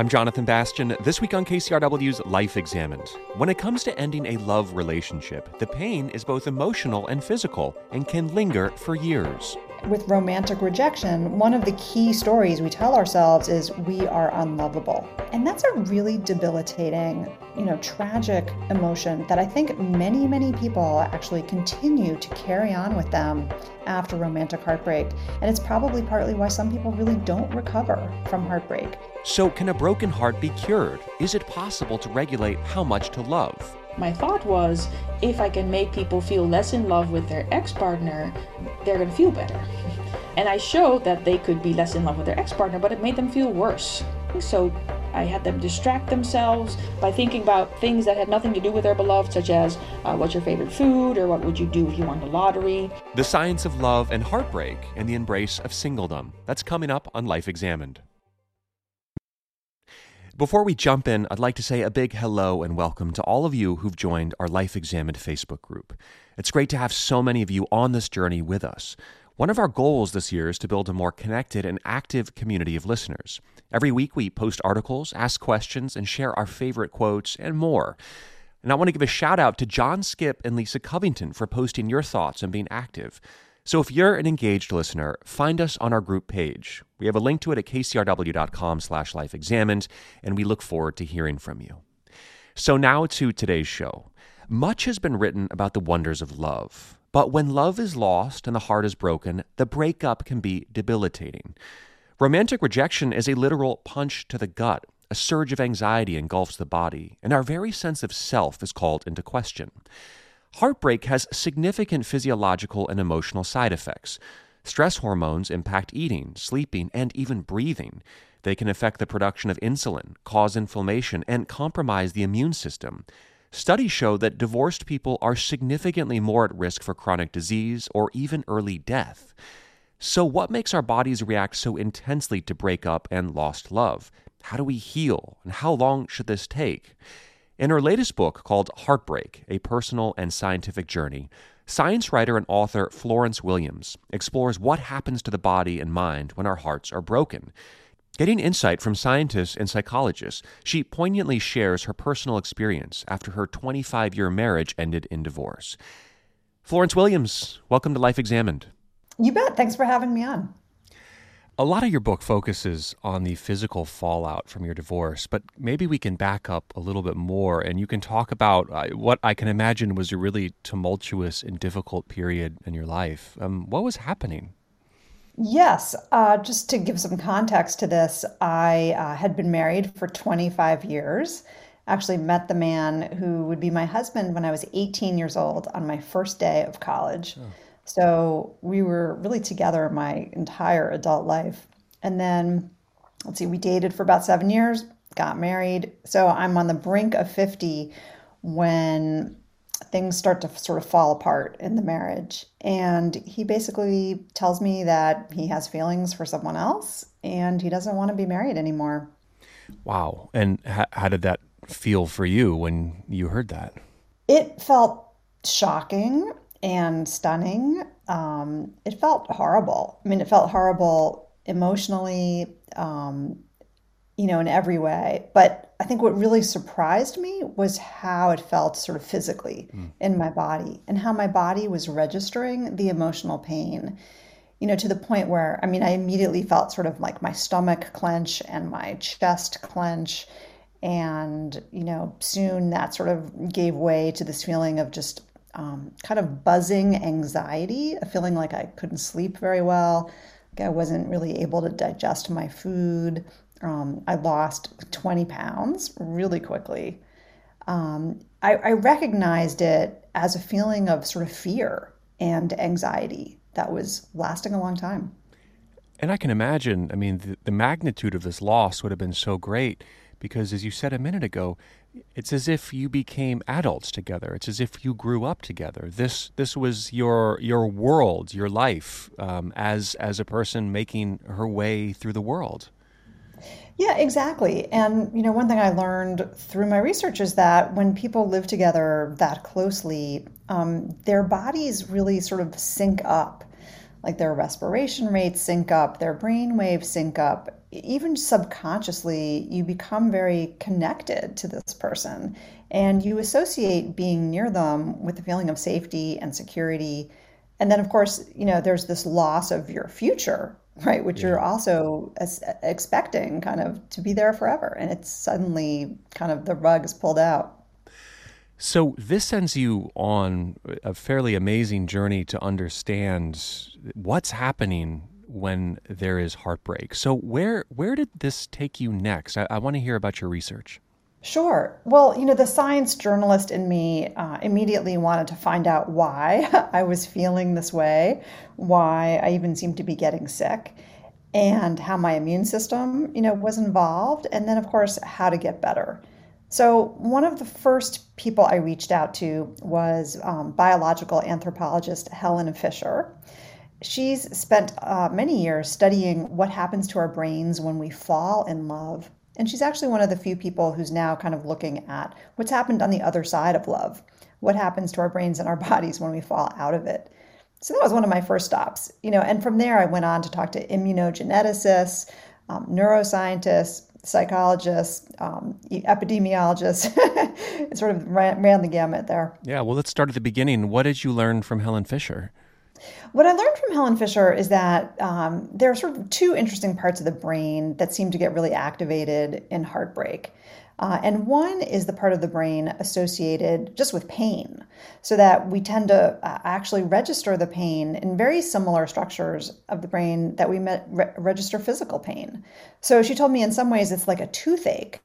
I'm Jonathan Bastian. This week on KCRW's Life Examined. When it comes to ending a love relationship, the pain is both emotional and physical and can linger for years. With romantic rejection, one of the key stories we tell ourselves is we are unlovable. And that's a really debilitating, you know, tragic emotion that I think many, many people actually continue to carry on with them after romantic heartbreak. And it's probably partly why some people really don't recover from heartbreak. So, can a broken heart be cured? Is it possible to regulate how much to love? My thought was if I can make people feel less in love with their ex partner, they're going to feel better. And I showed that they could be less in love with their ex partner, but it made them feel worse. So I had them distract themselves by thinking about things that had nothing to do with their beloved, such as uh, what's your favorite food or what would you do if you won the lottery. The science of love and heartbreak and the embrace of singledom. That's coming up on Life Examined. Before we jump in, I'd like to say a big hello and welcome to all of you who've joined our Life Examined Facebook group. It's great to have so many of you on this journey with us. One of our goals this year is to build a more connected and active community of listeners. Every week, we post articles, ask questions, and share our favorite quotes and more. And I want to give a shout out to John Skip and Lisa Covington for posting your thoughts and being active. So if you're an engaged listener, find us on our group page. We have a link to it at kcrw.com slash lifeexamined, and we look forward to hearing from you. So now to today's show. Much has been written about the wonders of love, but when love is lost and the heart is broken, the breakup can be debilitating. Romantic rejection is a literal punch to the gut. A surge of anxiety engulfs the body, and our very sense of self is called into question. Heartbreak has significant physiological and emotional side effects. Stress hormones impact eating, sleeping, and even breathing. They can affect the production of insulin, cause inflammation, and compromise the immune system. Studies show that divorced people are significantly more at risk for chronic disease or even early death. So, what makes our bodies react so intensely to breakup and lost love? How do we heal, and how long should this take? In her latest book called Heartbreak A Personal and Scientific Journey, science writer and author Florence Williams explores what happens to the body and mind when our hearts are broken. Getting insight from scientists and psychologists, she poignantly shares her personal experience after her 25 year marriage ended in divorce. Florence Williams, welcome to Life Examined. You bet. Thanks for having me on. A lot of your book focuses on the physical fallout from your divorce, but maybe we can back up a little bit more and you can talk about uh, what I can imagine was a really tumultuous and difficult period in your life. Um, what was happening? Yes, uh, just to give some context to this, I uh, had been married for 25 years. Actually, met the man who would be my husband when I was 18 years old on my first day of college. Oh. So we were really together my entire adult life. And then, let's see, we dated for about seven years, got married. So I'm on the brink of 50 when things start to sort of fall apart in the marriage. And he basically tells me that he has feelings for someone else and he doesn't want to be married anymore. Wow. And how, how did that feel for you when you heard that? It felt shocking and stunning. Um, it felt horrible. I mean, it felt horrible emotionally, um, you know, in every way. But I think what really surprised me was how it felt sort of physically mm. in my body and how my body was registering the emotional pain, you know, to the point where, I mean, I immediately felt sort of like my stomach clench and my chest clench. And, you know, soon that sort of gave way to this feeling of just um, kind of buzzing anxiety, a feeling like I couldn't sleep very well. Like I wasn't really able to digest my food. Um, I lost 20 pounds really quickly. Um, I, I recognized it as a feeling of sort of fear and anxiety that was lasting a long time. And I can imagine, I mean, the, the magnitude of this loss would have been so great because, as you said a minute ago, it's as if you became adults together. It's as if you grew up together. This this was your your world, your life um, as as a person making her way through the world. Yeah, exactly. And you know, one thing I learned through my research is that when people live together that closely, um, their bodies really sort of sync up. Like their respiration rates sync up, their brain waves sync up. Even subconsciously, you become very connected to this person and you associate being near them with the feeling of safety and security. And then, of course, you know, there's this loss of your future, right? Which yeah. you're also expecting kind of to be there forever. And it's suddenly kind of the rug is pulled out. So, this sends you on a fairly amazing journey to understand what's happening when there is heartbreak. So, where where did this take you next? I, I want to hear about your research. Sure. Well, you know, the science journalist in me uh, immediately wanted to find out why I was feeling this way, why I even seemed to be getting sick, and how my immune system, you know, was involved, and then, of course, how to get better. So, one of the first people I reached out to was um, biological anthropologist Helen Fisher. She's spent uh, many years studying what happens to our brains when we fall in love. And she's actually one of the few people who's now kind of looking at what's happened on the other side of love. What happens to our brains and our bodies when we fall out of it? So that was one of my first stops, you know. And from there, I went on to talk to immunogeneticists, um, neuroscientists, psychologists, um, epidemiologists. it sort of ran, ran the gamut there. Yeah, well, let's start at the beginning. What did you learn from Helen Fisher? What I learned from Helen Fisher is that um, there are sort of two interesting parts of the brain that seem to get really activated in heartbreak. Uh, and one is the part of the brain associated just with pain, so that we tend to uh, actually register the pain in very similar structures of the brain that we met, re- register physical pain. So she told me in some ways it's like a toothache.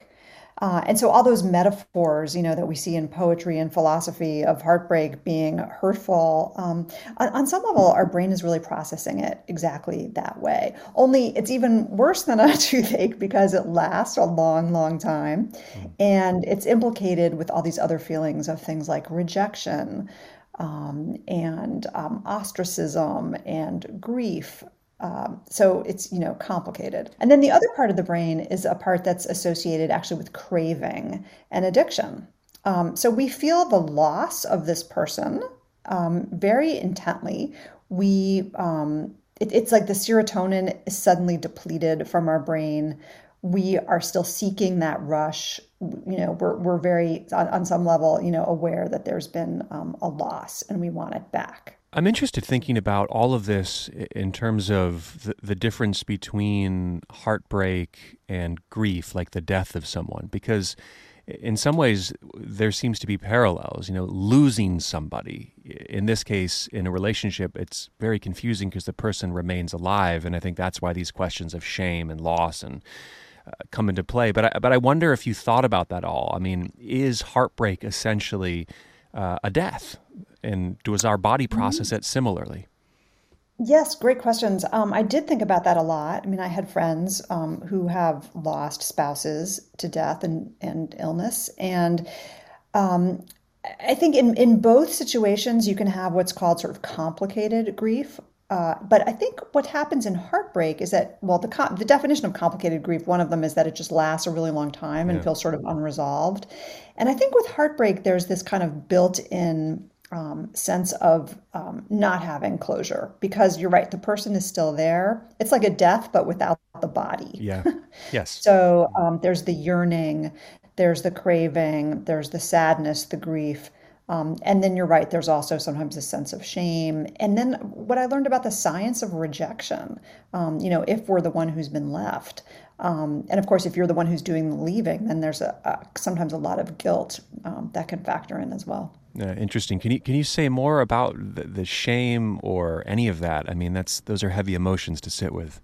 Uh, and so all those metaphors, you know, that we see in poetry and philosophy of heartbreak being hurtful, um, on, on, some level, our brain is really processing it exactly that way. Only it's even worse than a toothache because it lasts a long, long time, mm-hmm. and it's implicated with all these other feelings of things like rejection. Um, and um, ostracism and grief um, so it's you know complicated. And then the other part of the brain is a part that's associated actually with craving and addiction. Um, so we feel the loss of this person um, very intently. We um, it, it's like the serotonin is suddenly depleted from our brain. We are still seeking that rush. You know, we're, we're very, on, on some level, you know, aware that there's been um, a loss and we want it back. I'm interested thinking about all of this in terms of the, the, difference between heartbreak and grief, like the death of someone, because in some ways there seems to be parallels. You know, losing somebody, in this case, in a relationship, it's very confusing because the person remains alive, and I think that's why these questions of shame and loss and uh, come into play. But I, but I wonder if you thought about that all. I mean, is heartbreak essentially uh, a death? and does our body mm-hmm. process it similarly? Yes, great questions. Um, I did think about that a lot. I mean, I had friends um, who have lost spouses to death and, and illness. And um, I think in, in both situations, you can have what's called sort of complicated grief. Uh, but I think what happens in heartbreak is that, well, the, com- the definition of complicated grief, one of them is that it just lasts a really long time and yeah. feels sort of unresolved. And I think with heartbreak, there's this kind of built in um, sense of um, not having closure because you're right, the person is still there. It's like a death, but without the body. Yeah. Yes. so um, there's the yearning, there's the craving, there's the sadness, the grief. Um, and then you're right, there's also sometimes a sense of shame. And then what I learned about the science of rejection, um, you know, if we're the one who's been left. Um, and of course, if you're the one who's doing the leaving, then there's a, a sometimes a lot of guilt um, that can factor in as well. Uh, interesting. Can you can you say more about the, the shame or any of that? I mean, that's those are heavy emotions to sit with.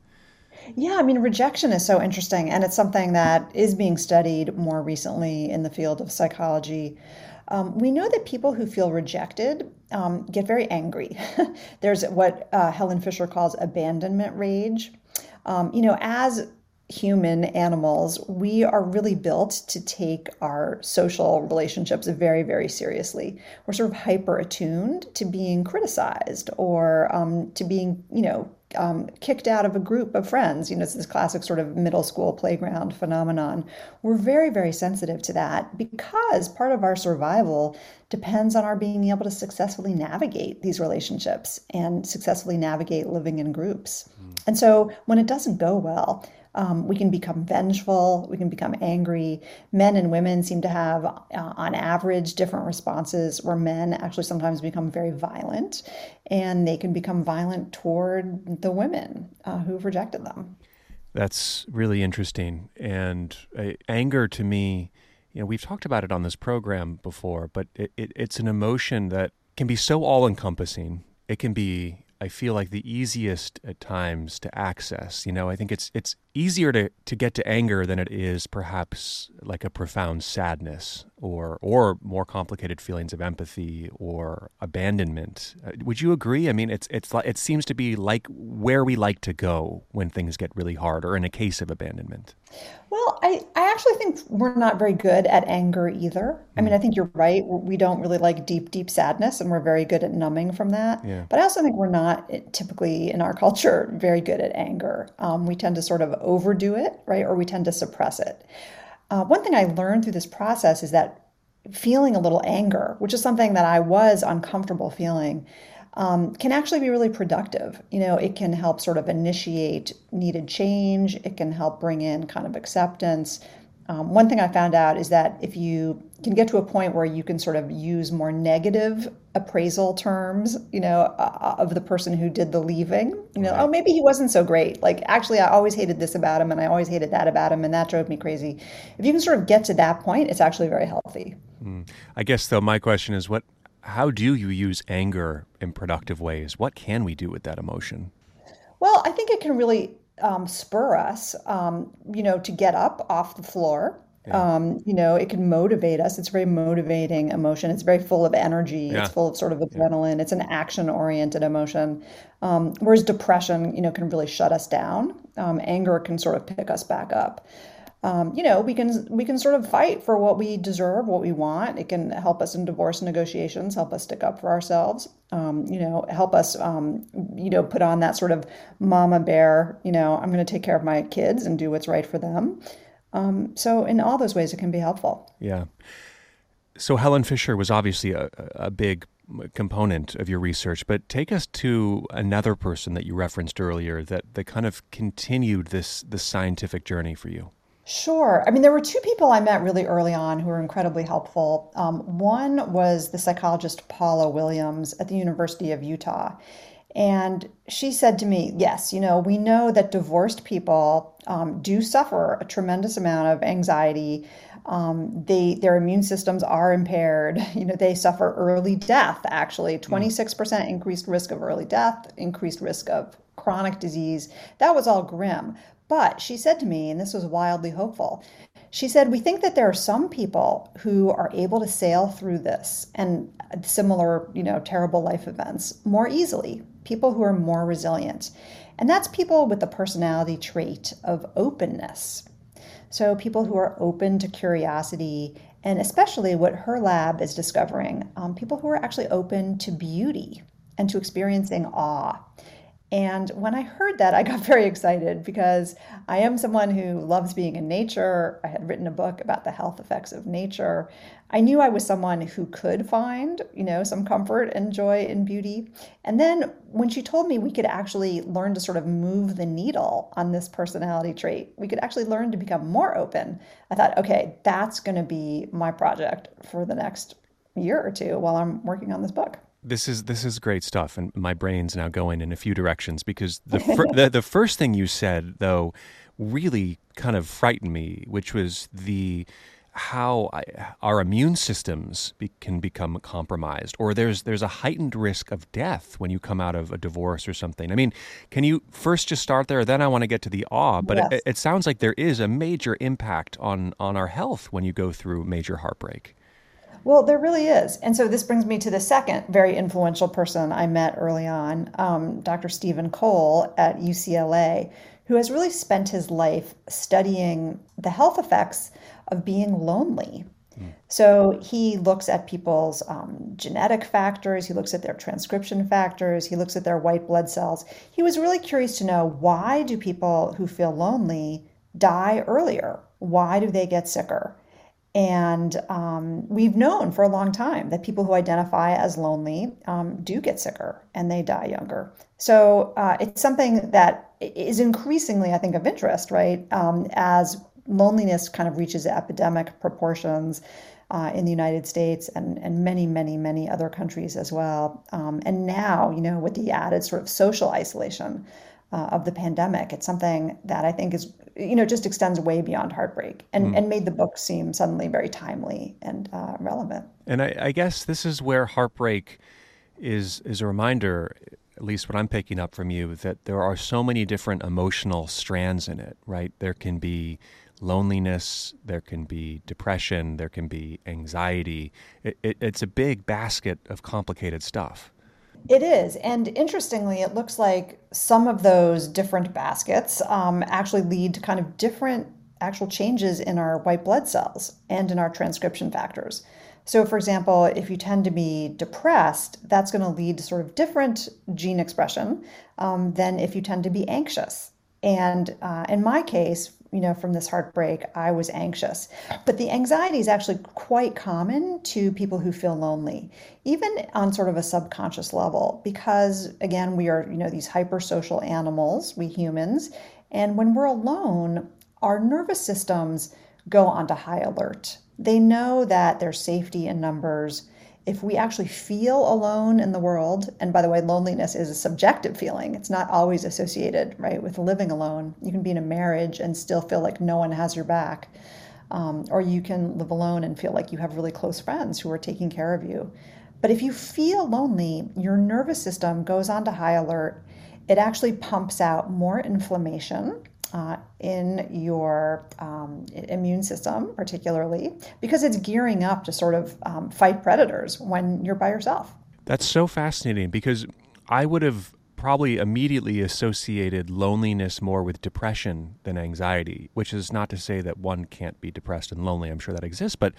Yeah, I mean, rejection is so interesting, and it's something that is being studied more recently in the field of psychology. Um, we know that people who feel rejected um, get very angry. There's what uh, Helen Fisher calls abandonment rage. Um, you know, as human animals, we are really built to take our social relationships very, very seriously. We're sort of hyper attuned to being criticized or um, to being, you know, um, kicked out of a group of friends. You know, it's this classic sort of middle school playground phenomenon. We're very, very sensitive to that because part of our survival depends on our being able to successfully navigate these relationships and successfully navigate living in groups. Mm. And so when it doesn't go well, um, we can become vengeful, we can become angry. Men and women seem to have, uh, on average, different responses, where men actually sometimes become very violent and they can become violent toward the women uh, who've rejected them. That's really interesting. And uh, anger to me, you know, we've talked about it on this program before, but it, it, it's an emotion that can be so all encompassing. It can be I feel like the easiest at times to access. You know, I think it's it's easier to, to get to anger than it is perhaps like a profound sadness or or more complicated feelings of empathy or abandonment. Uh, would you agree? I mean, it's it's it seems to be like where we like to go when things get really hard or in a case of abandonment. Well, I, I actually think we're not very good at anger either. I mean, I think you're right. We don't really like deep, deep sadness, and we're very good at numbing from that. Yeah. But I also think we're not eh, typically in our culture very good at anger. Um, we tend to sort of overdo it, right? Or we tend to suppress it. Uh, one thing I learned through this process is that feeling a little anger, which is something that I was uncomfortable feeling, um, can actually be really productive. You know, it can help sort of initiate needed change, it can help bring in kind of acceptance. Um, one thing I found out is that if you can get to a point where you can sort of use more negative appraisal terms, you know, uh, of the person who did the leaving. You know, right. oh, maybe he wasn't so great. Like, actually, I always hated this about him, and I always hated that about him, and that drove me crazy. If you can sort of get to that point, it's actually very healthy. Mm. I guess, though, my question is, what? How do you use anger in productive ways? What can we do with that emotion? Well, I think it can really um, spur us, um, you know, to get up off the floor yeah. Um, you know, it can motivate us. It's a very motivating emotion. It's very full of energy. Yeah. It's full of sort of adrenaline. Yeah. It's an action-oriented emotion. Um, whereas depression, you know, can really shut us down. Um, anger can sort of pick us back up. Um, you know, we can we can sort of fight for what we deserve, what we want. It can help us in divorce negotiations, help us stick up for ourselves. Um, you know, help us, um, you know, put on that sort of mama bear. You know, I'm going to take care of my kids and do what's right for them. Um, so, in all those ways, it can be helpful. Yeah. So, Helen Fisher was obviously a, a big component of your research, but take us to another person that you referenced earlier that, that kind of continued this, this scientific journey for you. Sure. I mean, there were two people I met really early on who were incredibly helpful. Um, one was the psychologist Paula Williams at the University of Utah. And she said to me, Yes, you know, we know that divorced people um, do suffer a tremendous amount of anxiety. Um, they their immune systems are impaired. You know, they suffer early death. Actually, hmm. twenty six percent increased risk of early death, increased risk of chronic disease. That was all grim. But she said to me, and this was wildly hopeful. She said, We think that there are some people who are able to sail through this and similar, you know, terrible life events more easily, people who are more resilient. And that's people with the personality trait of openness. So, people who are open to curiosity, and especially what her lab is discovering, um, people who are actually open to beauty and to experiencing awe. And when I heard that, I got very excited because I am someone who loves being in nature. I had written a book about the health effects of nature. I knew I was someone who could find, you know, some comfort and joy in beauty. And then when she told me we could actually learn to sort of move the needle on this personality trait, we could actually learn to become more open. I thought, okay, that's going to be my project for the next year or two while I'm working on this book. This is this is great stuff, and my brain's now going in a few directions because the fir- the, the first thing you said though really kind of frightened me, which was the how I, our immune systems be, can become compromised, or there's there's a heightened risk of death when you come out of a divorce or something. I mean, can you first just start there? Then I want to get to the awe, but yes. it, it sounds like there is a major impact on on our health when you go through major heartbreak. Well, there really is. And so this brings me to the second very influential person I met early on, um, Dr. Stephen Cole at UCLA, who has really spent his life studying the health effects of being lonely So he looks at people's um, genetic factors, he looks at their transcription factors, he looks at their white blood cells. He was really curious to know why do people who feel lonely die earlier? Why do they get sicker? And um, we've known for a long time that people who identify as lonely um, do get sicker and they die younger. So uh, it's something that is increasingly, I think, of interest, right? Um, as loneliness kind of reaches epidemic proportions uh, in the United States and, and many, many, many other countries as well. Um, and now, you know, with the added sort of social isolation uh, of the pandemic, it's something that I think is, you know, just extends way beyond heartbreak and, mm. and made the book seem suddenly very timely and uh, relevant. And I, I guess this is where heartbreak is is a reminder at least what I'm picking up from you, that there are so many different emotional strands in it, right? There can be loneliness, there can be depression, there can be anxiety. It, it, it's a big basket of complicated stuff. It is. And interestingly, it looks like some of those different baskets um, actually lead to kind of different actual changes in our white blood cells and in our transcription factors. So, for example, if you tend to be depressed, that's going to lead to sort of different gene expression um, than if you tend to be anxious. And uh, in my case, you know, from this heartbreak, I was anxious. But the anxiety is actually quite common to people who feel lonely, even on sort of a subconscious level, because again, we are, you know, these hypersocial animals, we humans. And when we're alone, our nervous systems go onto high alert. They know that there's safety in numbers if we actually feel alone in the world, and by the way, loneliness is a subjective feeling, it's not always associated, right, with living alone. You can be in a marriage and still feel like no one has your back. Um, or you can live alone and feel like you have really close friends who are taking care of you. But if you feel lonely, your nervous system goes on to high alert. It actually pumps out more inflammation uh, in your um, immune system, particularly because it's gearing up to sort of um, fight predators when you're by yourself. That's so fascinating because I would have probably immediately associated loneliness more with depression than anxiety, which is not to say that one can't be depressed and lonely. I'm sure that exists, but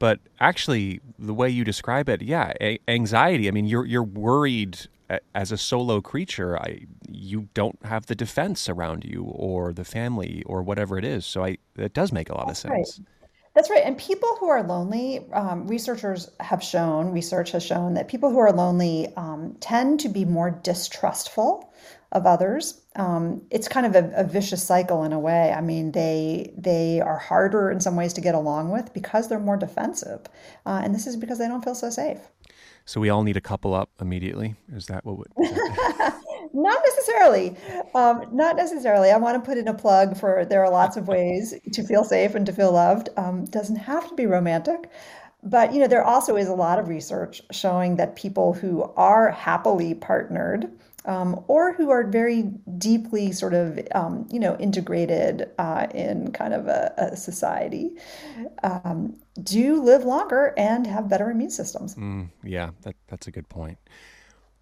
but actually the way you describe it, yeah, a- anxiety. I mean, you're you're worried as a solo creature, I you don't have the defense around you or the family or whatever it is. So I it does make a lot That's of sense. Right. That's right. And people who are lonely, um, researchers have shown, research has shown that people who are lonely um, tend to be more distrustful of others. Um, it's kind of a, a, vicious cycle in a way. I mean, they they are harder in some ways to get along with because they're more defensive, uh, and this is because they don't feel so safe. So we all need a couple up immediately. Is that what? Would, not necessarily. Um, not necessarily. I want to put in a plug for there are lots of ways to feel safe and to feel loved. Um, doesn't have to be romantic. But you know, there also is a lot of research showing that people who are happily partnered um, or who are very deeply sort of um, you know integrated uh, in kind of a, a society um, do live longer and have better immune systems. Mm, yeah, that, that's a good point.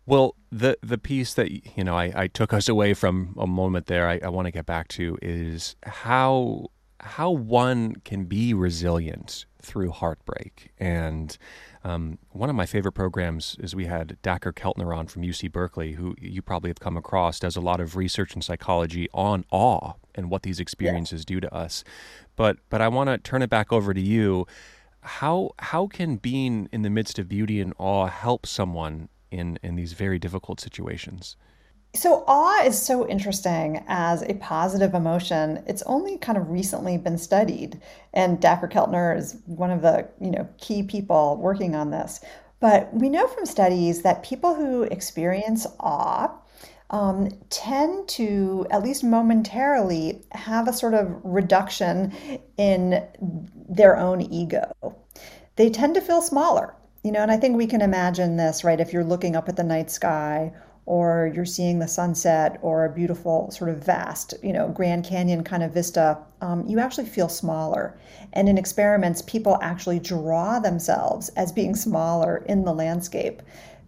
Well, the the piece that you know I, I took us away from a moment there, I, I want to get back to is how how one can be resilient through heartbreak. And um, one of my favorite programs is we had Dacher Keltner on from UC Berkeley, who you probably have come across, does a lot of research in psychology on awe and what these experiences yeah. do to us. But but I want to turn it back over to you. How how can being in the midst of beauty and awe help someone in in these very difficult situations? So, awe is so interesting as a positive emotion. It's only kind of recently been studied, and Dacher Keltner is one of the you know key people working on this. But we know from studies that people who experience awe um, tend to, at least momentarily, have a sort of reduction in their own ego. They tend to feel smaller, you know, and I think we can imagine this, right? If you're looking up at the night sky or you're seeing the sunset or a beautiful sort of vast, you know, Grand Canyon kind of vista, um, you actually feel smaller. And in experiments, people actually draw themselves as being smaller in the landscape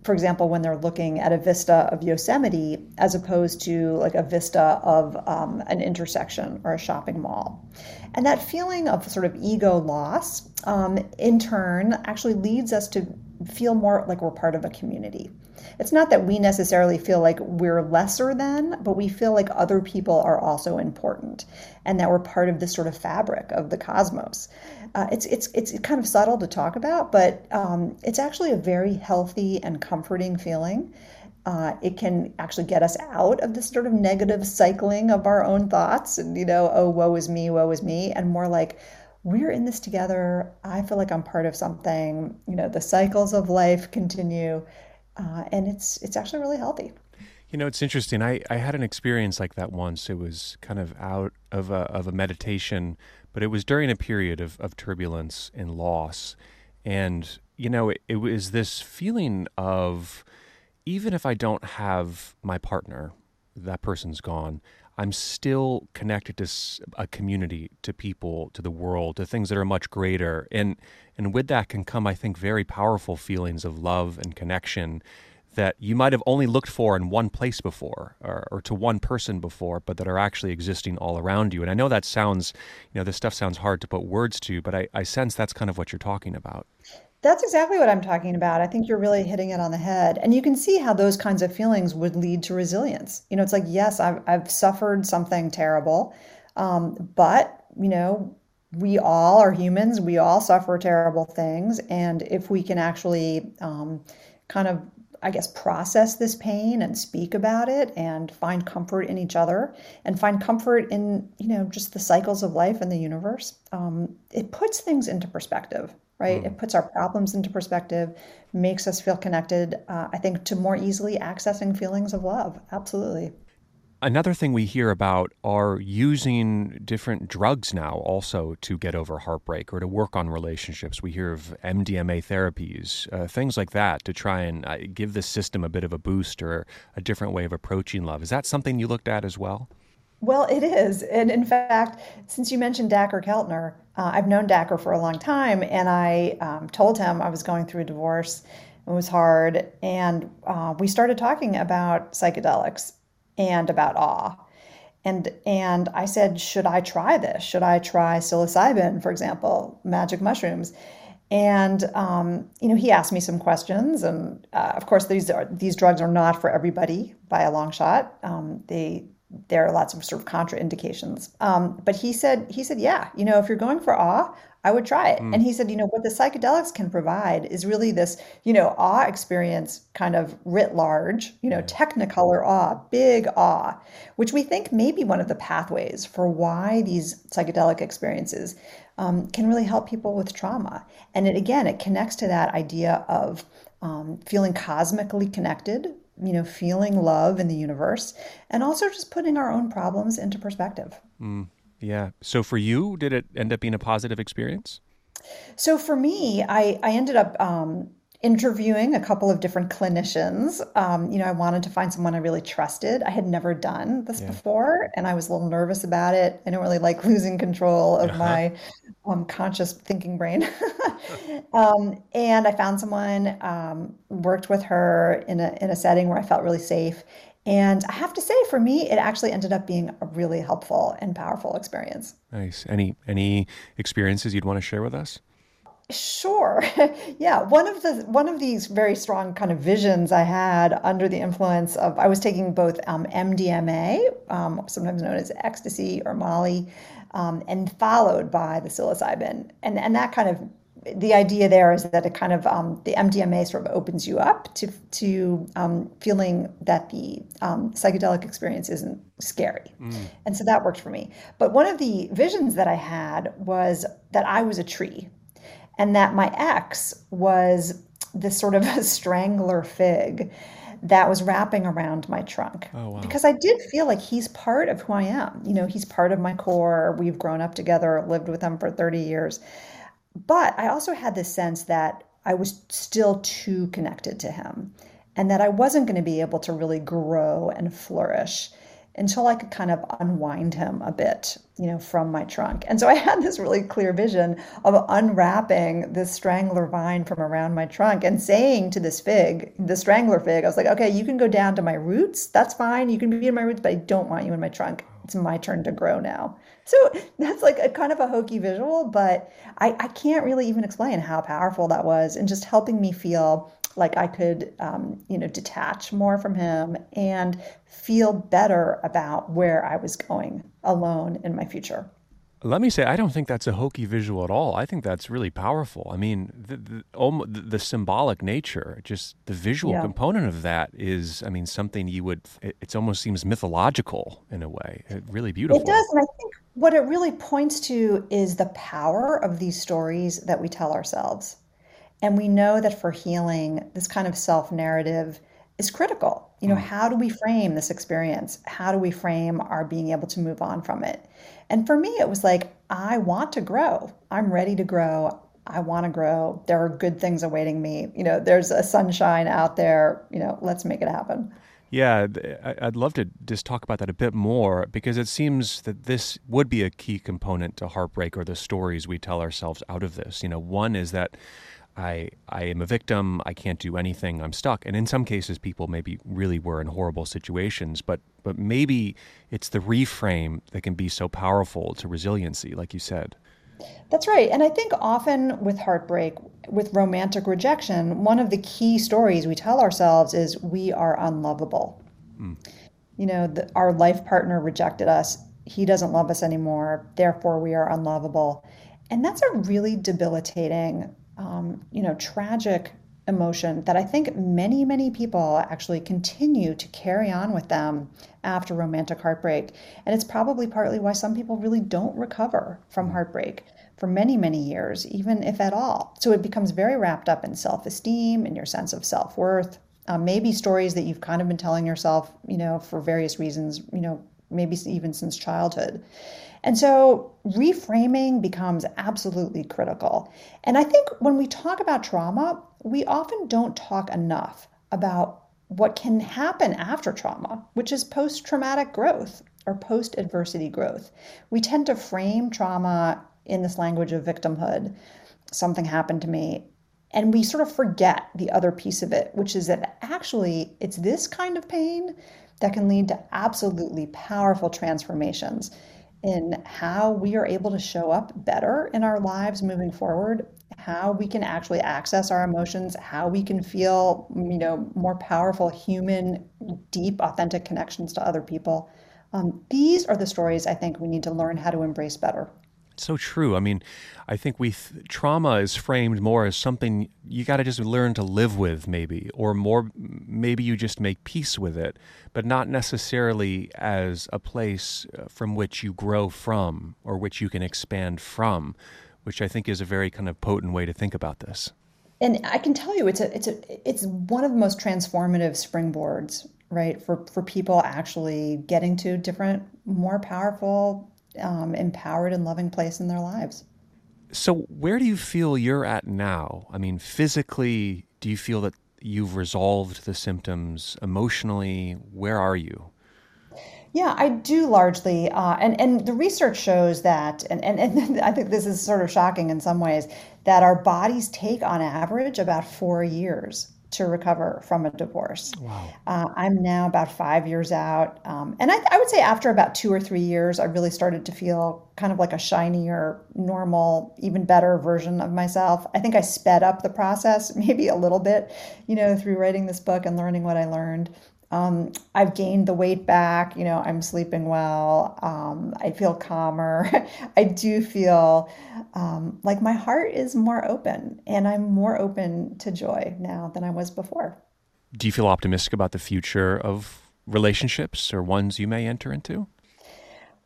for example, when they're looking at a vista of Yosemite as opposed to like a vista of um, an intersection or a shopping mall. And that feeling of sort of ego loss, um, in turn, actually leads us to feel more like we're part of a community. It's not that we necessarily feel like we're lesser than, but we feel like other people are also important and that we're part of this sort of fabric of the cosmos. Uh, it's, it's, it's kind of subtle to talk about, but um, it's actually a very healthy and comforting feeling. Uh, it can actually get us out of this sort of negative cycling of our own thoughts and, you know, oh, woe is me, woe is me, and more like, we're in this together. I feel like I'm part of something. You know, the cycles of life continue uh, and it's it's actually really healthy. You know, it's interesting. I, I had an experience like that once. It was kind of out of a, of a meditation, but it was during a period of, of turbulence and loss. And, you know, it, it was this feeling of even if I don't have my partner, that person's gone, I'm still connected to a community, to people, to the world, to things that are much greater. And and with that can come, I think, very powerful feelings of love and connection that you might have only looked for in one place before or, or, to one person before, but that are actually existing all around you. And I know that sounds, you know, this stuff sounds hard to put words to, but I, I sense that's kind of what you're talking about. That's exactly what I'm talking about. I think you're really hitting it on the head. And you can see how those kinds of feelings would lead to resilience. You know, it's like, yes, I've, I've suffered something terrible, um, but, you know, we all are humans. We all suffer terrible things. And if we can actually um, kind of, I guess, process this pain and speak about it and find comfort in each other and find comfort in, you know, just the cycles of life and the universe, um, it puts things into perspective, right? Mm. It puts our problems into perspective, makes us feel connected, uh, I think, to more easily accessing feelings of love. Absolutely. Another thing we hear about are using different drugs now also to get over heartbreak or to work on relationships. We hear of MDMA therapies, uh, things like that to try and uh, give the system a bit of a boost or a different way of approaching love. Is that something you looked at as well? Well, it is. And in fact, since you mentioned Dacher Keltner, uh, I've known Dacher for a long time, and I um, told him I was going through a divorce. It was hard. And uh, we started talking about psychedelics and about awe. And, and I said, should I try this? Should I try psilocybin, for example, magic mushrooms? And um, you know, he asked me some questions, and uh, of course, these are these drugs are not for everybody by a long shot. Um, they there are lots of sort of contraindications. Um, but he said he said, yeah, you know, if you're going for awe, I would try it. Mm. And he said, you know, what the psychedelics can provide is really this, you know, awe experience kind of writ large, you know, technicolor awe, big awe, which we think may be one of the pathways for why these psychedelic experiences um, can really help people with trauma. And it again, it connects to that idea of um, feeling cosmically connected, you know, feeling love in the universe, and also just putting our own problems into perspective. Mm. Yeah. So for you, did it end up being a positive experience? So for me, I, I ended up um, interviewing a couple of different clinicians. Um, you know, I wanted to find someone I really trusted. I had never done this yeah. before, and I was a little nervous about it. I don't really like losing control of uh-huh. my um, conscious thinking brain. um, and I found someone, um, worked with her in a in a setting where I felt really safe, and I have to say, for me, it actually ended up being a really helpful and powerful experience. Nice. Any any experiences you'd want to share with us? Sure. yeah, one of the one of these very strong kind of visions I had under the influence of I was taking both um, MDMA, um, sometimes known as ecstasy or Molly, um, and followed by the psilocybin, and and that kind of the idea there is that it kind of um, the MDMA sort of opens you up to to um, feeling that the um, psychedelic experience isn't scary, mm. and so that worked for me. But one of the visions that I had was that I was a tree, and that my ex was this sort of a strangler fig that was wrapping around my trunk oh, wow. because I did feel like he's part of who I am. You know, he's part of my core. We've grown up together, lived with him for 30 years. But I also had this sense that I was still too connected to him and that I wasn't going to be able to really grow and flourish until I could kind of unwind him a bit, you know, from my trunk. And so I had this really clear vision of unwrapping this strangler vine from around my trunk and saying to this fig, the strangler fig, I was like, okay, you can go down to my roots. That's fine. You can be in my roots, but I don't want you in my trunk. It's my turn to grow now. So that's like a kind of a hokey visual, but I, I can't really even explain how powerful that was and just helping me feel like I could, um, you know, detach more from him and feel better about where I was going alone in my future. Let me say, I don't think that's a hokey visual at all. I think that's really powerful. I mean, the the, the symbolic nature, just the visual yeah. component of that is, I mean, something you would. It, it almost seems mythological in a way. It, really beautiful. It does, and I think what it really points to is the power of these stories that we tell ourselves. And we know that for healing, this kind of self narrative is critical. You know, mm. how do we frame this experience? How do we frame our being able to move on from it? And for me, it was like, I want to grow. I'm ready to grow. I want to grow. There are good things awaiting me. You know, there's a sunshine out there. You know, let's make it happen. Yeah, I'd love to just talk about that a bit more because it seems that this would be a key component to heartbreak or the stories we tell ourselves out of this. You know, one is that I I am a victim. I can't do anything. I'm stuck. And in some cases, people maybe really were in horrible situations. But but maybe it's the reframe that can be so powerful to resiliency, like you said. That's right. And I think often with heartbreak, with romantic rejection, one of the key stories we tell ourselves is we are unlovable. Mm. You know, the, our life partner rejected us. He doesn't love us anymore. Therefore, we are unlovable. And that's a really debilitating um, you know, tragic emotion that I think many, many people actually continue to carry on with them after romantic heartbreak. And it's probably partly why some people really don't recover from heartbreak for many, many years, even if at all. So it becomes very wrapped up in self esteem and your sense of self worth. Um, maybe stories that you've kind of been telling yourself, you know, for various reasons, you know, maybe even since childhood. And so reframing becomes absolutely critical. And I think when we talk about trauma, we often don't talk enough about what can happen after trauma, which is post traumatic growth or post adversity growth. We tend to frame trauma in this language of victimhood. Something happened to me. And we sort of forget the other piece of it, which is that actually it's this kind of pain that can lead to absolutely powerful transformations in how we are able to show up better in our lives moving forward how we can actually access our emotions how we can feel you know more powerful human deep authentic connections to other people. Um, these are the stories i think we need to learn how to embrace better so true. I mean, I think we th- trauma is framed more as something you got to just learn to live with, maybe, or more maybe you just make peace with it, but not necessarily as a place uh, from which you grow from or which you can expand from, which I think is a very kind of potent way to think about this. And I can tell you, it's a it's a it's one of the most transformative springboards, right, for for people actually getting to different, more powerful um, empowered and loving place in their lives. So, where do you feel you're at now? I mean, physically, do you feel that you've resolved the symptoms? Emotionally, where are you? Yeah, I do largely, uh, and and the research shows that, and, and and I think this is sort of shocking in some ways, that our bodies take on average about four years to recover from a divorce. Wow. Uh, I'm now about five years out. Um, and I, I, would say after about two or three years, I really started to feel kind of like a shinier, normal, even better version of myself. I think I sped up the process maybe a little bit, you know, through writing this book and learning what I learned. Um, I've gained the weight back. You know, I'm sleeping well. Um, I feel calmer. I do feel um, like my heart is more open and I'm more open to joy now than I was before. Do you feel optimistic about the future of relationships or ones you may enter into?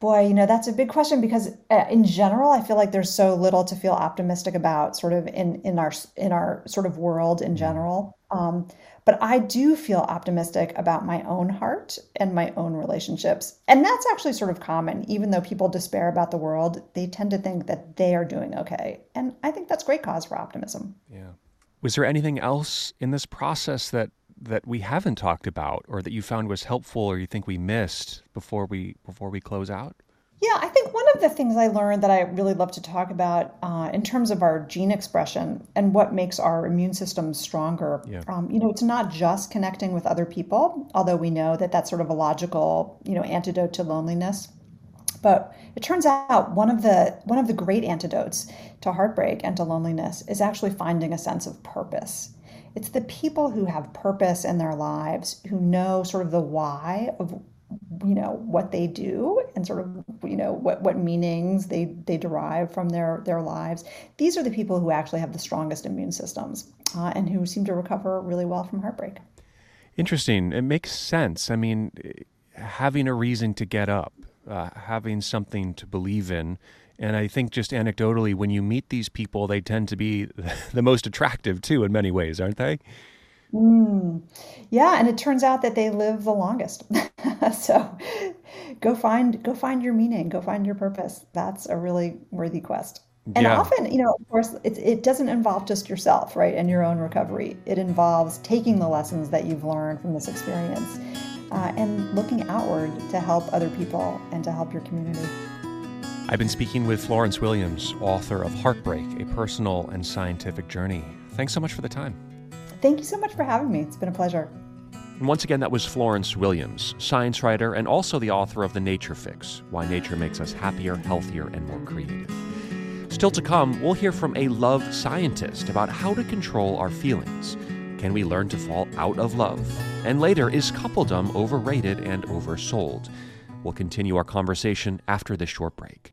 Boy, you know, that's a big question because uh, in general, I feel like there's so little to feel optimistic about sort of in, in our, in our sort of world in mm-hmm. general. Um, but I do feel optimistic about my own heart and my own relationships. And that's actually sort of common. Even though people despair about the world, they tend to think that they are doing okay. And I think that's great cause for optimism. Yeah. Was there anything else in this process that that we haven't talked about or that you found was helpful or you think we missed before we before we close out? Yeah, I think one of the things I learned that I really love to talk about uh, in terms of our gene expression and what makes our immune system stronger, yeah. um, you know, it's not just connecting with other people, although we know that that's sort of a logical, you know, antidote to loneliness. But it turns out one of the one of the great antidotes to heartbreak and to loneliness is actually finding a sense of purpose. It's the people who have purpose in their lives, who know sort of the why of you know what they do and sort of you know what what meanings they they derive from their their lives. These are the people who actually have the strongest immune systems uh, and who seem to recover really well from heartbreak. Interesting. It makes sense. I mean having a reason to get up uh, having something to believe in. And I think just anecdotally, when you meet these people, they tend to be the most attractive too, in many ways, aren't they? Mm. Yeah, and it turns out that they live the longest. so go find go find your meaning, go find your purpose. That's a really worthy quest. And yeah. often, you know, of course, it, it doesn't involve just yourself, right, and your own recovery. It involves taking the lessons that you've learned from this experience uh, and looking outward to help other people and to help your community. I've been speaking with Florence Williams, author of Heartbreak, a personal and scientific journey. Thanks so much for the time. Thank you so much for having me. It's been a pleasure. And once again, that was Florence Williams, science writer and also the author of The Nature Fix Why Nature Makes Us Happier, Healthier, and More Creative. Still to come, we'll hear from a love scientist about how to control our feelings. Can we learn to fall out of love? And later, is coupledom overrated and oversold? We'll continue our conversation after this short break.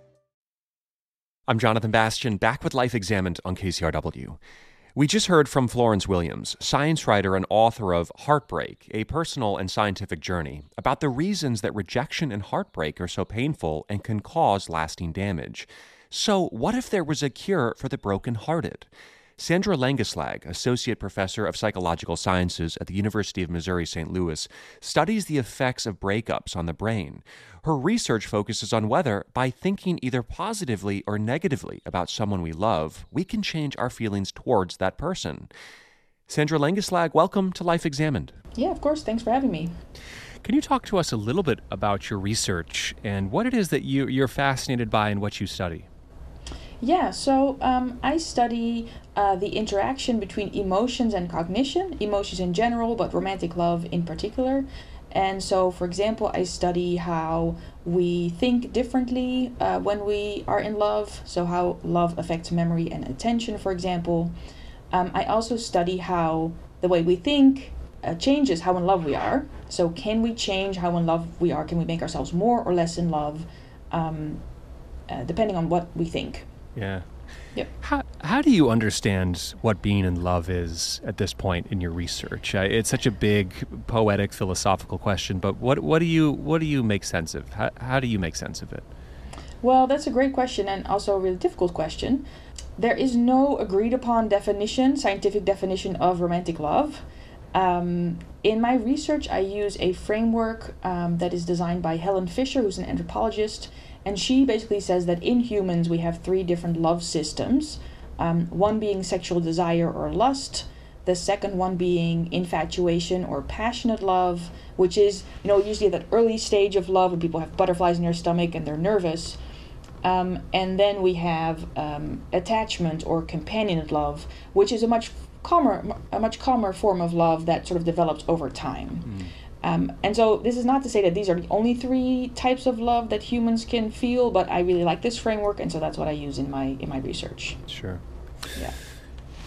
I'm Jonathan Bastian, back with Life Examined on KCRW. We just heard from Florence Williams, science writer and author of Heartbreak, a personal and scientific journey, about the reasons that rejection and heartbreak are so painful and can cause lasting damage. So, what if there was a cure for the broken-hearted? Sandra Langeslag, Associate Professor of Psychological Sciences at the University of Missouri St. Louis, studies the effects of breakups on the brain. Her research focuses on whether, by thinking either positively or negatively about someone we love, we can change our feelings towards that person. Sandra Langeslag, welcome to Life Examined. Yeah, of course. Thanks for having me. Can you talk to us a little bit about your research and what it is that you, you're fascinated by and what you study? Yeah, so um, I study uh, the interaction between emotions and cognition, emotions in general, but romantic love in particular. And so, for example, I study how we think differently uh, when we are in love, so how love affects memory and attention, for example. Um, I also study how the way we think uh, changes how in love we are. So, can we change how in love we are? Can we make ourselves more or less in love, um, uh, depending on what we think? Yeah. Yep. How, how do you understand what being in love is at this point in your research? Uh, it's such a big, poetic, philosophical question, but what, what, do you, what do you make sense of? How, how do you make sense of it? Well, that's a great question and also a really difficult question. There is no agreed upon definition, scientific definition of romantic love. Um, in my research, I use a framework um, that is designed by Helen Fisher, who's an anthropologist and she basically says that in humans we have three different love systems um, one being sexual desire or lust, the second one being infatuation or passionate love, which is, you know, usually that early stage of love when people have butterflies in their stomach and they're nervous. Um, and then we have um, attachment or companionate love, which is a much calmer, a much calmer form of love that sort of develops over time. Mm. Um, and so this is not to say that these are the only three types of love that humans can feel, but I really like this framework, and so that's what I use in my in my research. Sure. Yeah.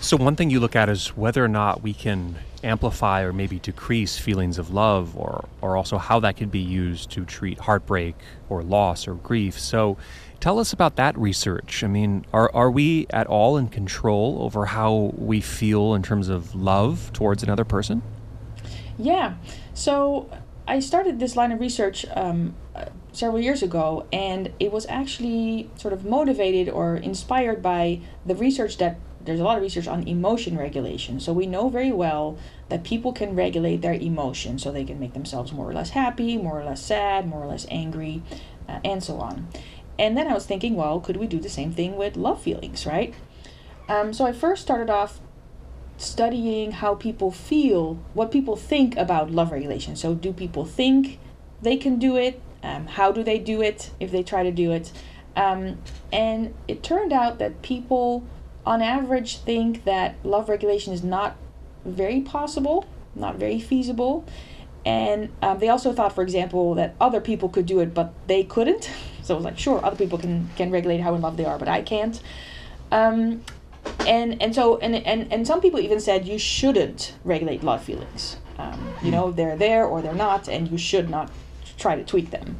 So, one thing you look at is whether or not we can amplify or maybe decrease feelings of love, or, or also how that can be used to treat heartbreak or loss or grief. So, tell us about that research. I mean, are, are we at all in control over how we feel in terms of love towards another person? Yeah. So, I started this line of research um, several years ago, and it was actually sort of motivated or inspired by the research that there's a lot of research on emotion regulation. So we know very well that people can regulate their emotions so they can make themselves more or less happy, more or less sad, more or less angry, uh, and so on. And then I was thinking, well, could we do the same thing with love feelings, right? Um, so I first started off studying how people feel, what people think about love regulation. So, do people think they can do it? Um, how do they do it if they try to do it? Um, and it turned out that people on average think that love regulation is not very possible, not very feasible. And um, they also thought, for example, that other people could do it, but they couldn't. So it was like, sure, other people can, can regulate how in love they are, but I can't. Um, and and so and, and and some people even said you shouldn't regulate love feelings. Um, you know, they're there or they're not, and you should not try to tweak them.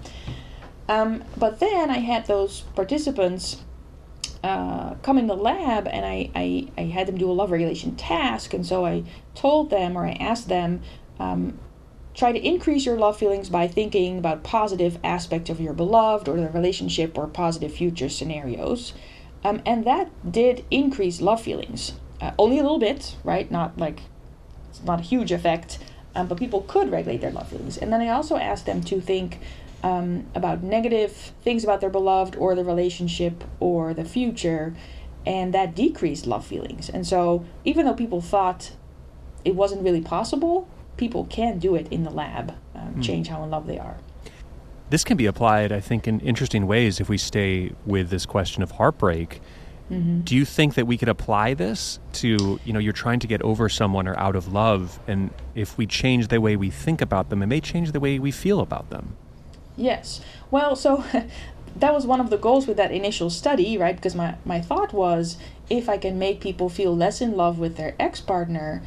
Um, but then I had those participants uh, come in the lab and I, I, I had them do a love regulation task. And so I told them or I asked them, um, try to increase your love feelings by thinking about positive aspects of your beloved or the relationship or positive future scenarios. Um, and that did increase love feelings. Uh, only a little bit, right? Not like, it's not a huge effect, um, but people could regulate their love feelings. And then I also asked them to think um, about negative things about their beloved or the relationship or the future, and that decreased love feelings. And so, even though people thought it wasn't really possible, people can do it in the lab, um, mm. change how in love they are. This can be applied, I think, in interesting ways if we stay with this question of heartbreak. Mm-hmm. Do you think that we could apply this to, you know, you're trying to get over someone or out of love, and if we change the way we think about them, it may change the way we feel about them? Yes. Well, so that was one of the goals with that initial study, right? Because my, my thought was if I can make people feel less in love with their ex partner,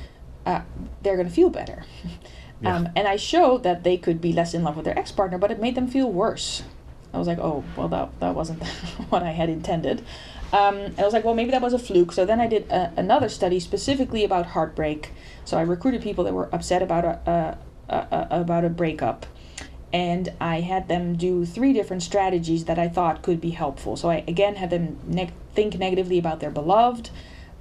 uh, they're going to feel better. Yeah. Um, and I showed that they could be less in love with their ex partner, but it made them feel worse. I was like, oh, well, that, that wasn't what I had intended. Um, and I was like, well, maybe that was a fluke. So then I did a, another study specifically about heartbreak. So I recruited people that were upset about a, a, a about a breakup and I had them do three different strategies that I thought could be helpful. So I again had them ne- think negatively about their beloved.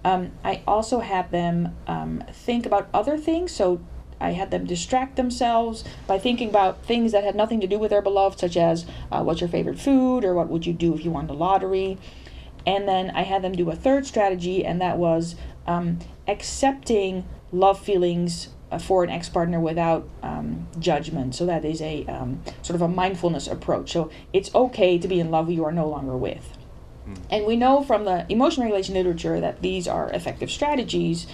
Um, I also had them um, think about other things. So I had them distract themselves by thinking about things that had nothing to do with their beloved, such as uh, what's your favorite food or what would you do if you won the lottery. And then I had them do a third strategy, and that was um, accepting love feelings uh, for an ex partner without um, judgment. So that is a um, sort of a mindfulness approach. So it's okay to be in love who you are no longer with. Mm. And we know from the emotion regulation literature that these are effective strategies.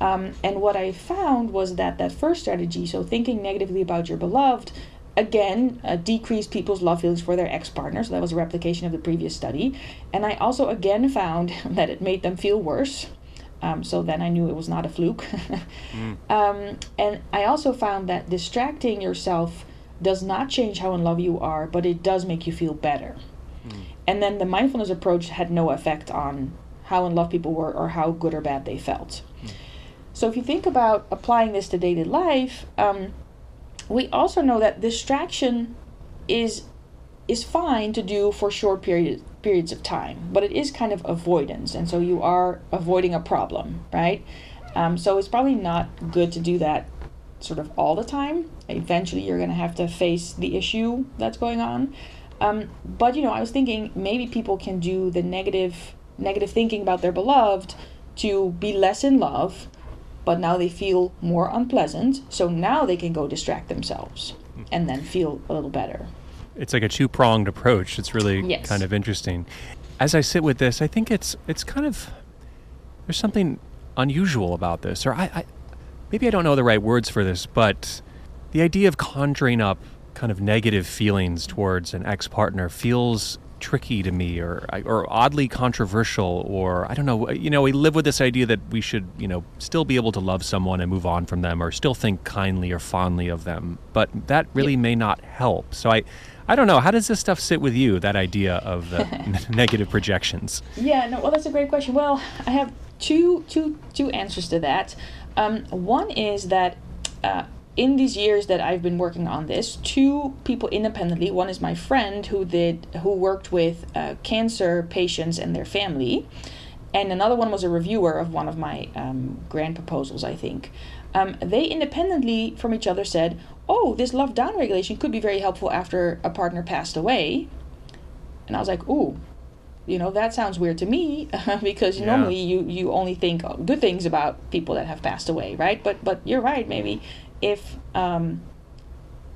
Um, and what I found was that that first strategy, so thinking negatively about your beloved, again uh, decreased people's love feelings for their ex-partner so that was a replication of the previous study and i also again found that it made them feel worse um, so then I knew it was not a fluke. mm. um, and I also found that distracting yourself does not change how in love you are, but it does make you feel better. Mm. And then the mindfulness approach had no effect on how in love people were or how good or bad they felt. Mm. So if you think about applying this to daily life, um, we also know that distraction is is fine to do for short periods periods of time, but it is kind of avoidance, and so you are avoiding a problem, right? Um, so it's probably not good to do that sort of all the time. Eventually, you're going to have to face the issue that's going on. Um, but you know, I was thinking maybe people can do the negative negative thinking about their beloved to be less in love, but now they feel more unpleasant. So now they can go distract themselves and then feel a little better it's like a two pronged approach. It's really yes. kind of interesting. As I sit with this, I think it's it's kind of there's something unusual about this, or I, I maybe I don't know the right words for this, but the idea of conjuring up kind of negative feelings towards an ex partner feels tricky to me or or oddly controversial or I don't know you know we live with this idea that we should you know still be able to love someone and move on from them or still think kindly or fondly of them. But that really yeah. may not help. So I I don't know. How does this stuff sit with you that idea of the negative projections? Yeah no well that's a great question. Well I have two two two answers to that. Um, one is that uh, in these years that I've been working on this, two people independently. One is my friend who did who worked with uh, cancer patients and their family, and another one was a reviewer of one of my um, grant proposals. I think um, they independently from each other said, "Oh, this love downregulation could be very helpful after a partner passed away," and I was like, "Ooh." You know that sounds weird to me because yeah. normally you, you only think good things about people that have passed away, right? But but you're right. Maybe if um,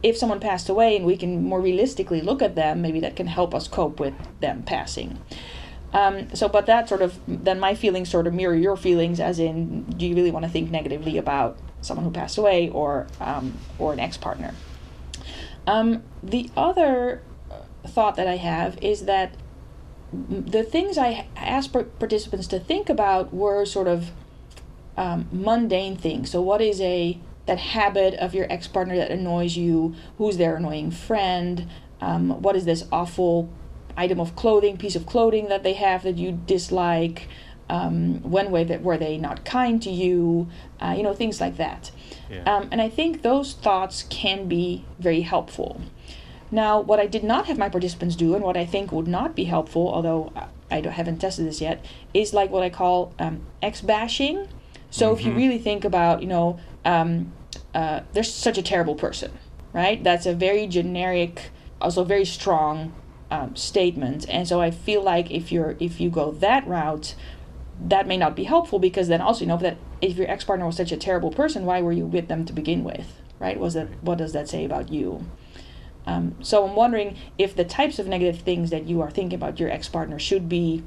if someone passed away and we can more realistically look at them, maybe that can help us cope with them passing. Um, so, but that sort of then my feelings sort of mirror your feelings, as in, do you really want to think negatively about someone who passed away or um, or an ex partner? Um, the other thought that I have is that the things I asked participants to think about were sort of um, mundane things. So, what is a that habit of your ex partner that annoys you, who's their annoying friend, um, what is this awful item of clothing, piece of clothing that they have that you dislike, um, when way that were they not kind to you, uh, you know, things like that. Yeah. Um, and I think those thoughts can be very helpful. Now, what I did not have my participants do, and what I think would not be helpful, although I haven't tested this yet, is like what I call um, ex bashing. So mm-hmm. if you mm-hmm. really think about, you know, um, uh, they're such a terrible person, right? That's a very generic, also very strong um, statement. And so I feel like if you're if you go that route, that may not be helpful because then also you know that if your ex partner was such a terrible person, why were you with them to begin with, right? Was that what does that say about you? Um, so I'm wondering if the types of negative things that you are thinking about your ex partner should be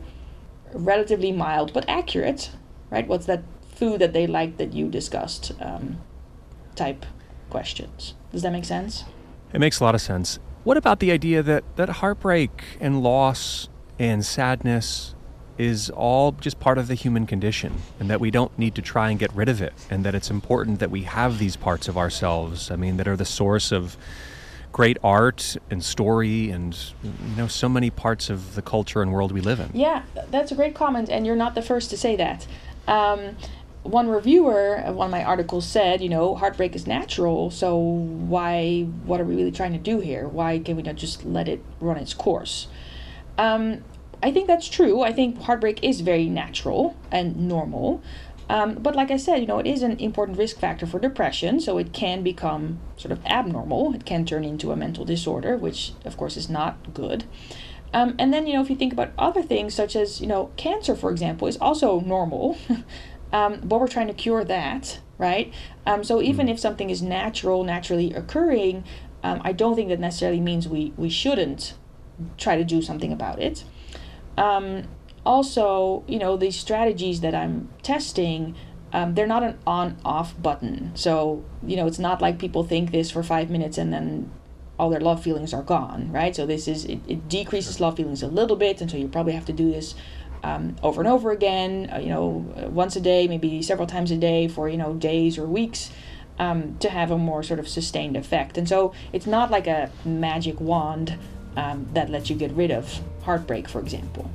relatively mild but accurate, right? What's that food that they like that you discussed? Um, type questions. Does that make sense? It makes a lot of sense. What about the idea that, that heartbreak and loss and sadness is all just part of the human condition and that we don't need to try and get rid of it and that it's important that we have these parts of ourselves, I mean, that are the source of great art and story and you know so many parts of the culture and world we live in. Yeah, that's a great comment and you're not the first to say that. Um, one reviewer of one of my articles said, you know, heartbreak is natural, so why, what are we really trying to do here? Why can we not just let it run its course? Um, I think that's true. I think heartbreak is very natural and normal. Um, but like I said, you know, it is an important risk factor for depression, so it can become sort of abnormal. It can turn into a mental disorder, which of course is not good. Um, and then, you know, if you think about other things, such as, you know, cancer, for example, is also normal. um, but we're trying to cure that, right? Um, so even mm. if something is natural, naturally occurring, um, I don't think that necessarily means we, we shouldn't try to do something about it. Um, also, you know, these strategies that I'm testing, um, they're not an on off button. So, you know, it's not like people think this for five minutes and then all their love feelings are gone, right? So this is, it, it decreases love feelings a little bit, and so you probably have to do this um, over and over again, uh, you know, once a day, maybe several times a day for, you know, days or weeks um, to have a more sort of sustained effect. And so it's not like a magic wand um, that lets you get rid of heartbreak, for example.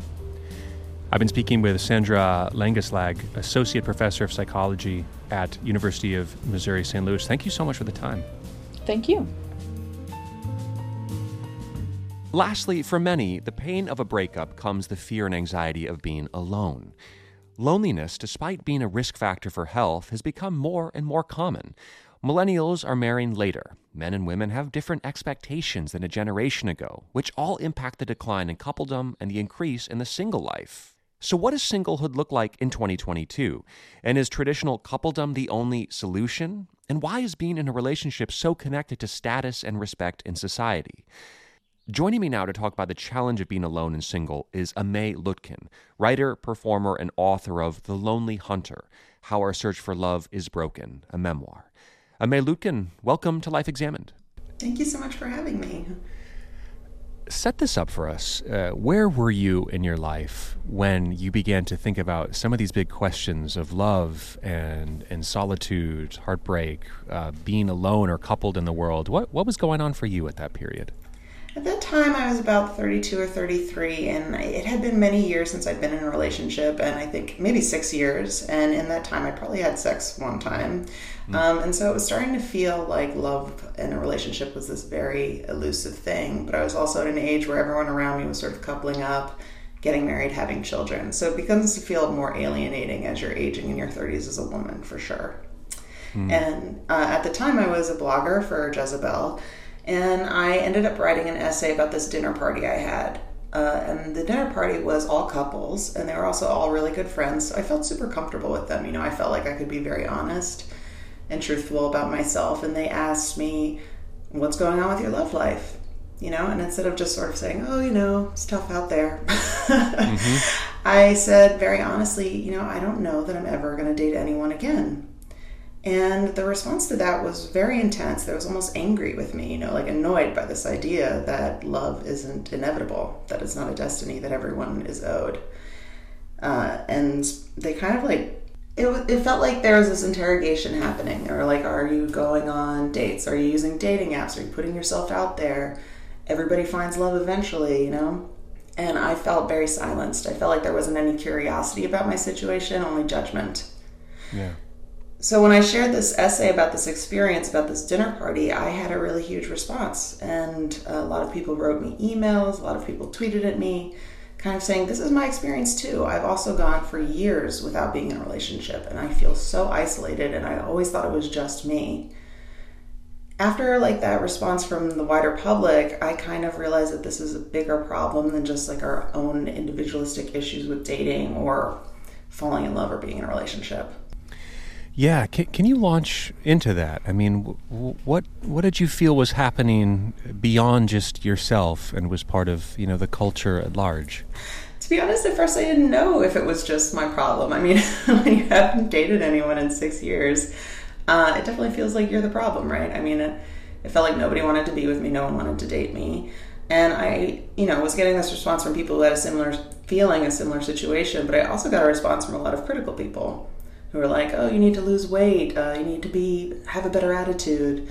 I've been speaking with Sandra Langeslag, Associate Professor of Psychology at University of Missouri St. Louis. Thank you so much for the time. Thank you. Lastly, for many, the pain of a breakup comes the fear and anxiety of being alone. Loneliness, despite being a risk factor for health, has become more and more common. Millennials are marrying later. Men and women have different expectations than a generation ago, which all impact the decline in coupledom and the increase in the single life. So, what does singlehood look like in 2022? And is traditional coupledom the only solution? And why is being in a relationship so connected to status and respect in society? Joining me now to talk about the challenge of being alone and single is Aimee Lutkin, writer, performer, and author of The Lonely Hunter How Our Search for Love is Broken, a memoir. Aimee Lutkin, welcome to Life Examined. Thank you so much for having me. set this up for us. Uh, where were you in your life when you began to think about some of these big questions of love and and solitude, heartbreak, uh, being alone or coupled in the world? What what was going on for you at that period? At that time, I was about 32 or 33, and it had been many years since I'd been in a relationship, and I think maybe six years. And in that time, I probably had sex one time. Mm. Um, and so it was starting to feel like love in a relationship was this very elusive thing. But I was also at an age where everyone around me was sort of coupling up, getting married, having children. So it becomes to feel more alienating as you're aging in your 30s as a woman, for sure. Mm. And uh, at the time, I was a blogger for Jezebel and I ended up writing an essay about this dinner party I had. Uh, and the dinner party was all couples, and they were also all really good friends. So I felt super comfortable with them. You know, I felt like I could be very honest and truthful about myself. And they asked me, What's going on with your love life? You know, and instead of just sort of saying, Oh, you know, it's tough out there, mm-hmm. I said very honestly, You know, I don't know that I'm ever going to date anyone again. And the response to that was very intense. They was almost angry with me, you know, like annoyed by this idea that love isn't inevitable, that it's not a destiny that everyone is owed. Uh, and they kind of like, it, it felt like there was this interrogation happening. They were like, Are you going on dates? Are you using dating apps? Are you putting yourself out there? Everybody finds love eventually, you know? And I felt very silenced. I felt like there wasn't any curiosity about my situation, only judgment. Yeah so when I shared this essay about this experience, about this dinner party, I had a really huge response. And a lot of people wrote me emails, a lot of people tweeted at me, kind of saying, This is my experience too. I've also gone for years without being in a relationship, and I feel so isolated, and I always thought it was just me. After like that response from the wider public, I kind of realized that this is a bigger problem than just like our own individualistic issues with dating or falling in love or being in a relationship. Yeah, can, can you launch into that? I mean, what what did you feel was happening beyond just yourself and was part of you know the culture at large? To be honest, at first I didn't know if it was just my problem. I mean, when you haven't dated anyone in six years, uh, it definitely feels like you're the problem, right? I mean, it, it felt like nobody wanted to be with me, no one wanted to date me, and I, you know, was getting this response from people who had a similar feeling, a similar situation, but I also got a response from a lot of critical people who are like, oh, you need to lose weight, uh, you need to be have a better attitude,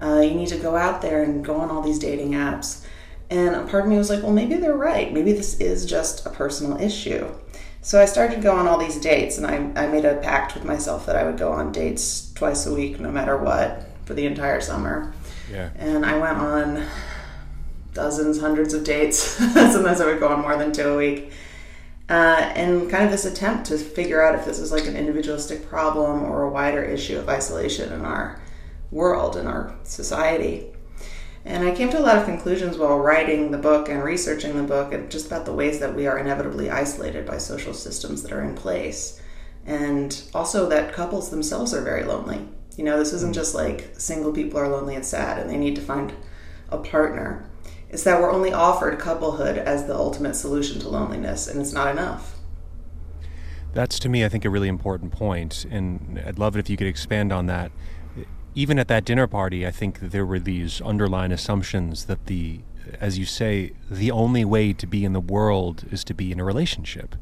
uh, you need to go out there and go on all these dating apps. And a part of me was like, well, maybe they're right. Maybe this is just a personal issue. So I started to go on all these dates, and I, I made a pact with myself that I would go on dates twice a week, no matter what, for the entire summer. Yeah. And I went on dozens, hundreds of dates. Sometimes I would go on more than two a week uh, and kind of this attempt to figure out if this is like an individualistic problem or a wider issue of isolation in our world in our society. And I came to a lot of conclusions while writing the book and researching the book, and just about the ways that we are inevitably isolated by social systems that are in place. And also that couples themselves are very lonely. You know, this isn't just like single people are lonely and sad and they need to find a partner is that we're only offered couplehood as the ultimate solution to loneliness, and it's not enough. That's to me, I think, a really important point, and I'd love it if you could expand on that. Even at that dinner party, I think there were these underlying assumptions that the, as you say, the only way to be in the world is to be in a relationship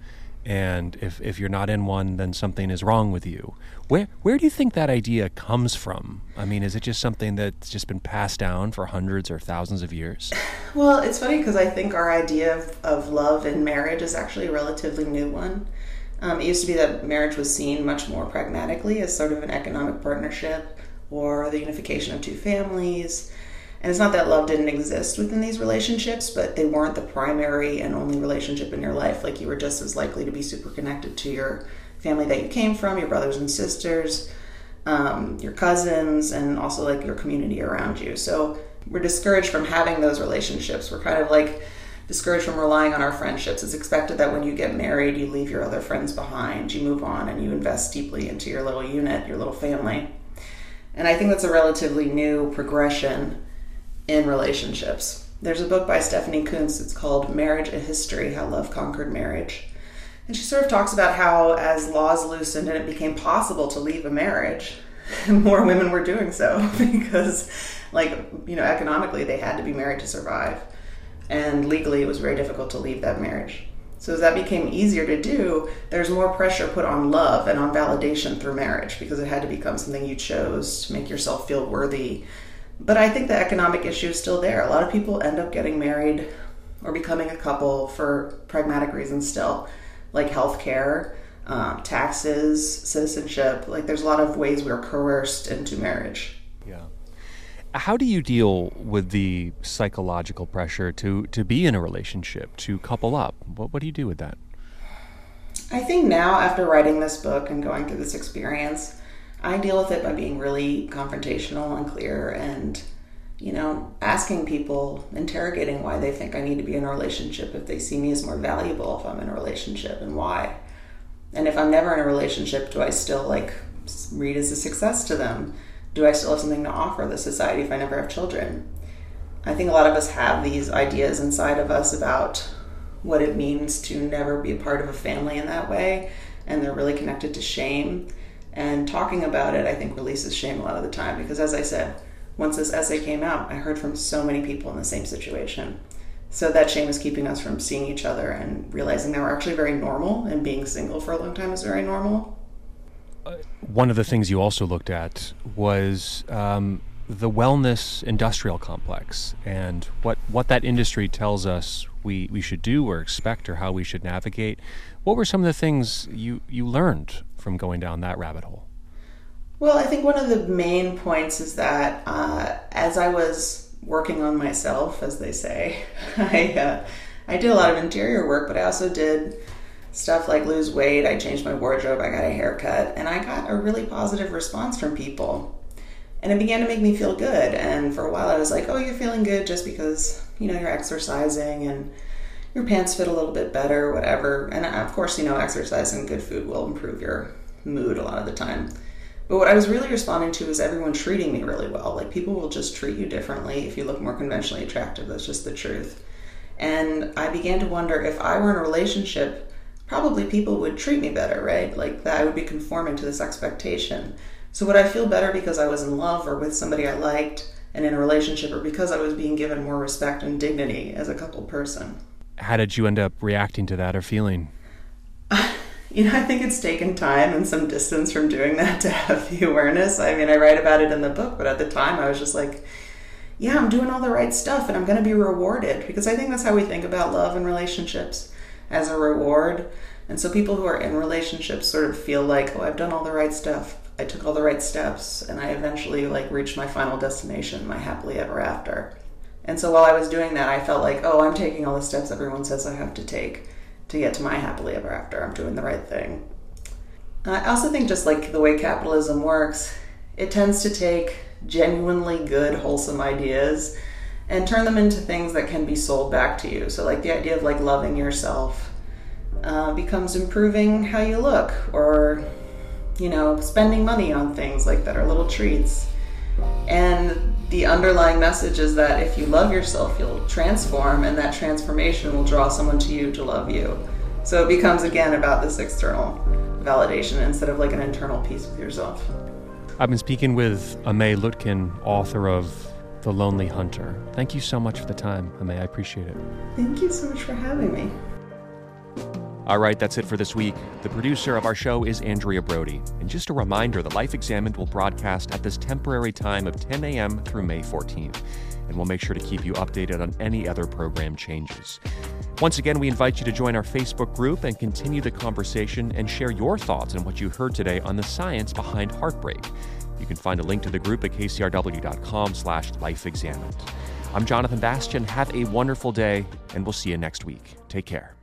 and if, if you're not in one then something is wrong with you. Where where do you think that idea comes from? I mean is it just something that's just been passed down for hundreds or thousands of years? Well it's funny because i think our idea of, of love and marriage is actually a relatively new one. Um, it used to be that marriage was seen much more pragmatically as sort of an economic partnership or the unification of two families and it's not that love didn't exist within these relationships, but they weren't the primary and only relationship in your life. Like you were just as likely to be super connected to your family that you came from, your brothers and sisters, um, your cousins, and also like your community around you. So we're discouraged from having those relationships. We're kind of like discouraged from relying on our friendships. It's expected that when you get married, you leave your other friends behind, you move on, and you invest deeply into your little unit, your little family. And I think that's a relatively new progression in relationships. There's a book by Stephanie Coontz. It's called Marriage a History How Love Conquered Marriage. And she sort of talks about how, as laws loosened and it became possible to leave a marriage, more women were doing so because, like, you know, economically they had to be married to survive. and legally it was very difficult to leave that marriage. So as that became easier to do, there's more pressure put on love and on validation through marriage because it had to become something you chose to make yourself feel worthy. But I think the economic issue is still there. A lot of people end up getting married or becoming a couple for pragmatic reasons still, like health care, um, taxes, citizenship. Like there's a lot of ways we're coerced into marriage. Yeah. How do you deal with the psychological pressure to, to be in a relationship, to couple up? What, what do you do with that? I think now, after writing this book and going through this experience, I deal with it by being really confrontational and clear and, you know, asking people, interrogating why they think I need to be in a relationship if they see me as more valuable if I'm in a relationship and why. And if I'm never in a relationship, do I still like read as a success to them? do I still have something to offer the society if I never have children? I think a lot of us have these ideas inside of us about what it means to never be a part of a family in that way, and they're really connected to shame. And talking about it, I think, releases shame a lot of the time because, as I said, once this essay came out, I heard from so many people in the same situation. So that shame is keeping us from seeing each other and realizing that we're actually very normal, and being single for a long time is very normal one of the things you also looked at was um, the wellness industrial complex and what, what that industry tells us we, we should do or expect or how we should navigate. What were some of the things you, you learned from going down that rabbit hole? Well, I think one of the main points is that uh, as I was working on myself, as they say, I, uh, I did a lot of interior work, but I also did stuff like lose weight, I changed my wardrobe, I got a haircut, and I got a really positive response from people. And it began to make me feel good. And for a while, I was like, oh, you're feeling good just because, you know, you're exercising and your pants fit a little bit better, whatever. And of course, you know, exercise and good food will improve your mood a lot of the time. But what I was really responding to is everyone treating me really well. Like people will just treat you differently if you look more conventionally attractive. That's just the truth. And I began to wonder if I were in a relationship probably people would treat me better, right? Like that I would be conforming to this expectation. So would I feel better because I was in love or with somebody I liked and in a relationship or because I was being given more respect and dignity as a coupled person? How did you end up reacting to that or feeling? you know, I think it's taken time and some distance from doing that to have the awareness. I mean, I write about it in the book, but at the time I was just like, yeah, I'm doing all the right stuff and I'm going to be rewarded because I think that's how we think about love and relationships as a reward. And so people who are in relationships sort of feel like, oh, I've done all the right stuff. I took all the right steps and I eventually like reached my final destination, my happily ever after. And so while I was doing that, I felt like, oh, I'm taking all the steps everyone says I have to take to get to my happily ever after. I'm doing the right thing. I also think just like the way capitalism works, it tends to take genuinely good, wholesome ideas and turn them into things that can be sold back to you. So, like the idea of like loving yourself uh, becomes improving how you look, or you know, spending money on things like that are little treats. And the underlying message is that if you love yourself, you'll transform, and that transformation will draw someone to you to love you. So it becomes again about this external validation instead of like an internal peace with yourself. I've been speaking with Aimee Lutkin, author of the Lonely Hunter. Thank you so much for the time, Aimee. I appreciate it. Thank you so much for having me. All right, that's it for this week. The producer of our show is Andrea Brody. And just a reminder the Life Examined will broadcast at this temporary time of 10 a.m. through May 14th. And we'll make sure to keep you updated on any other program changes. Once again, we invite you to join our Facebook group and continue the conversation and share your thoughts on what you heard today on the science behind heartbreak. You can find a link to the group at kcrw.com slash lifeexamined. I'm Jonathan Bastian. Have a wonderful day, and we'll see you next week. Take care.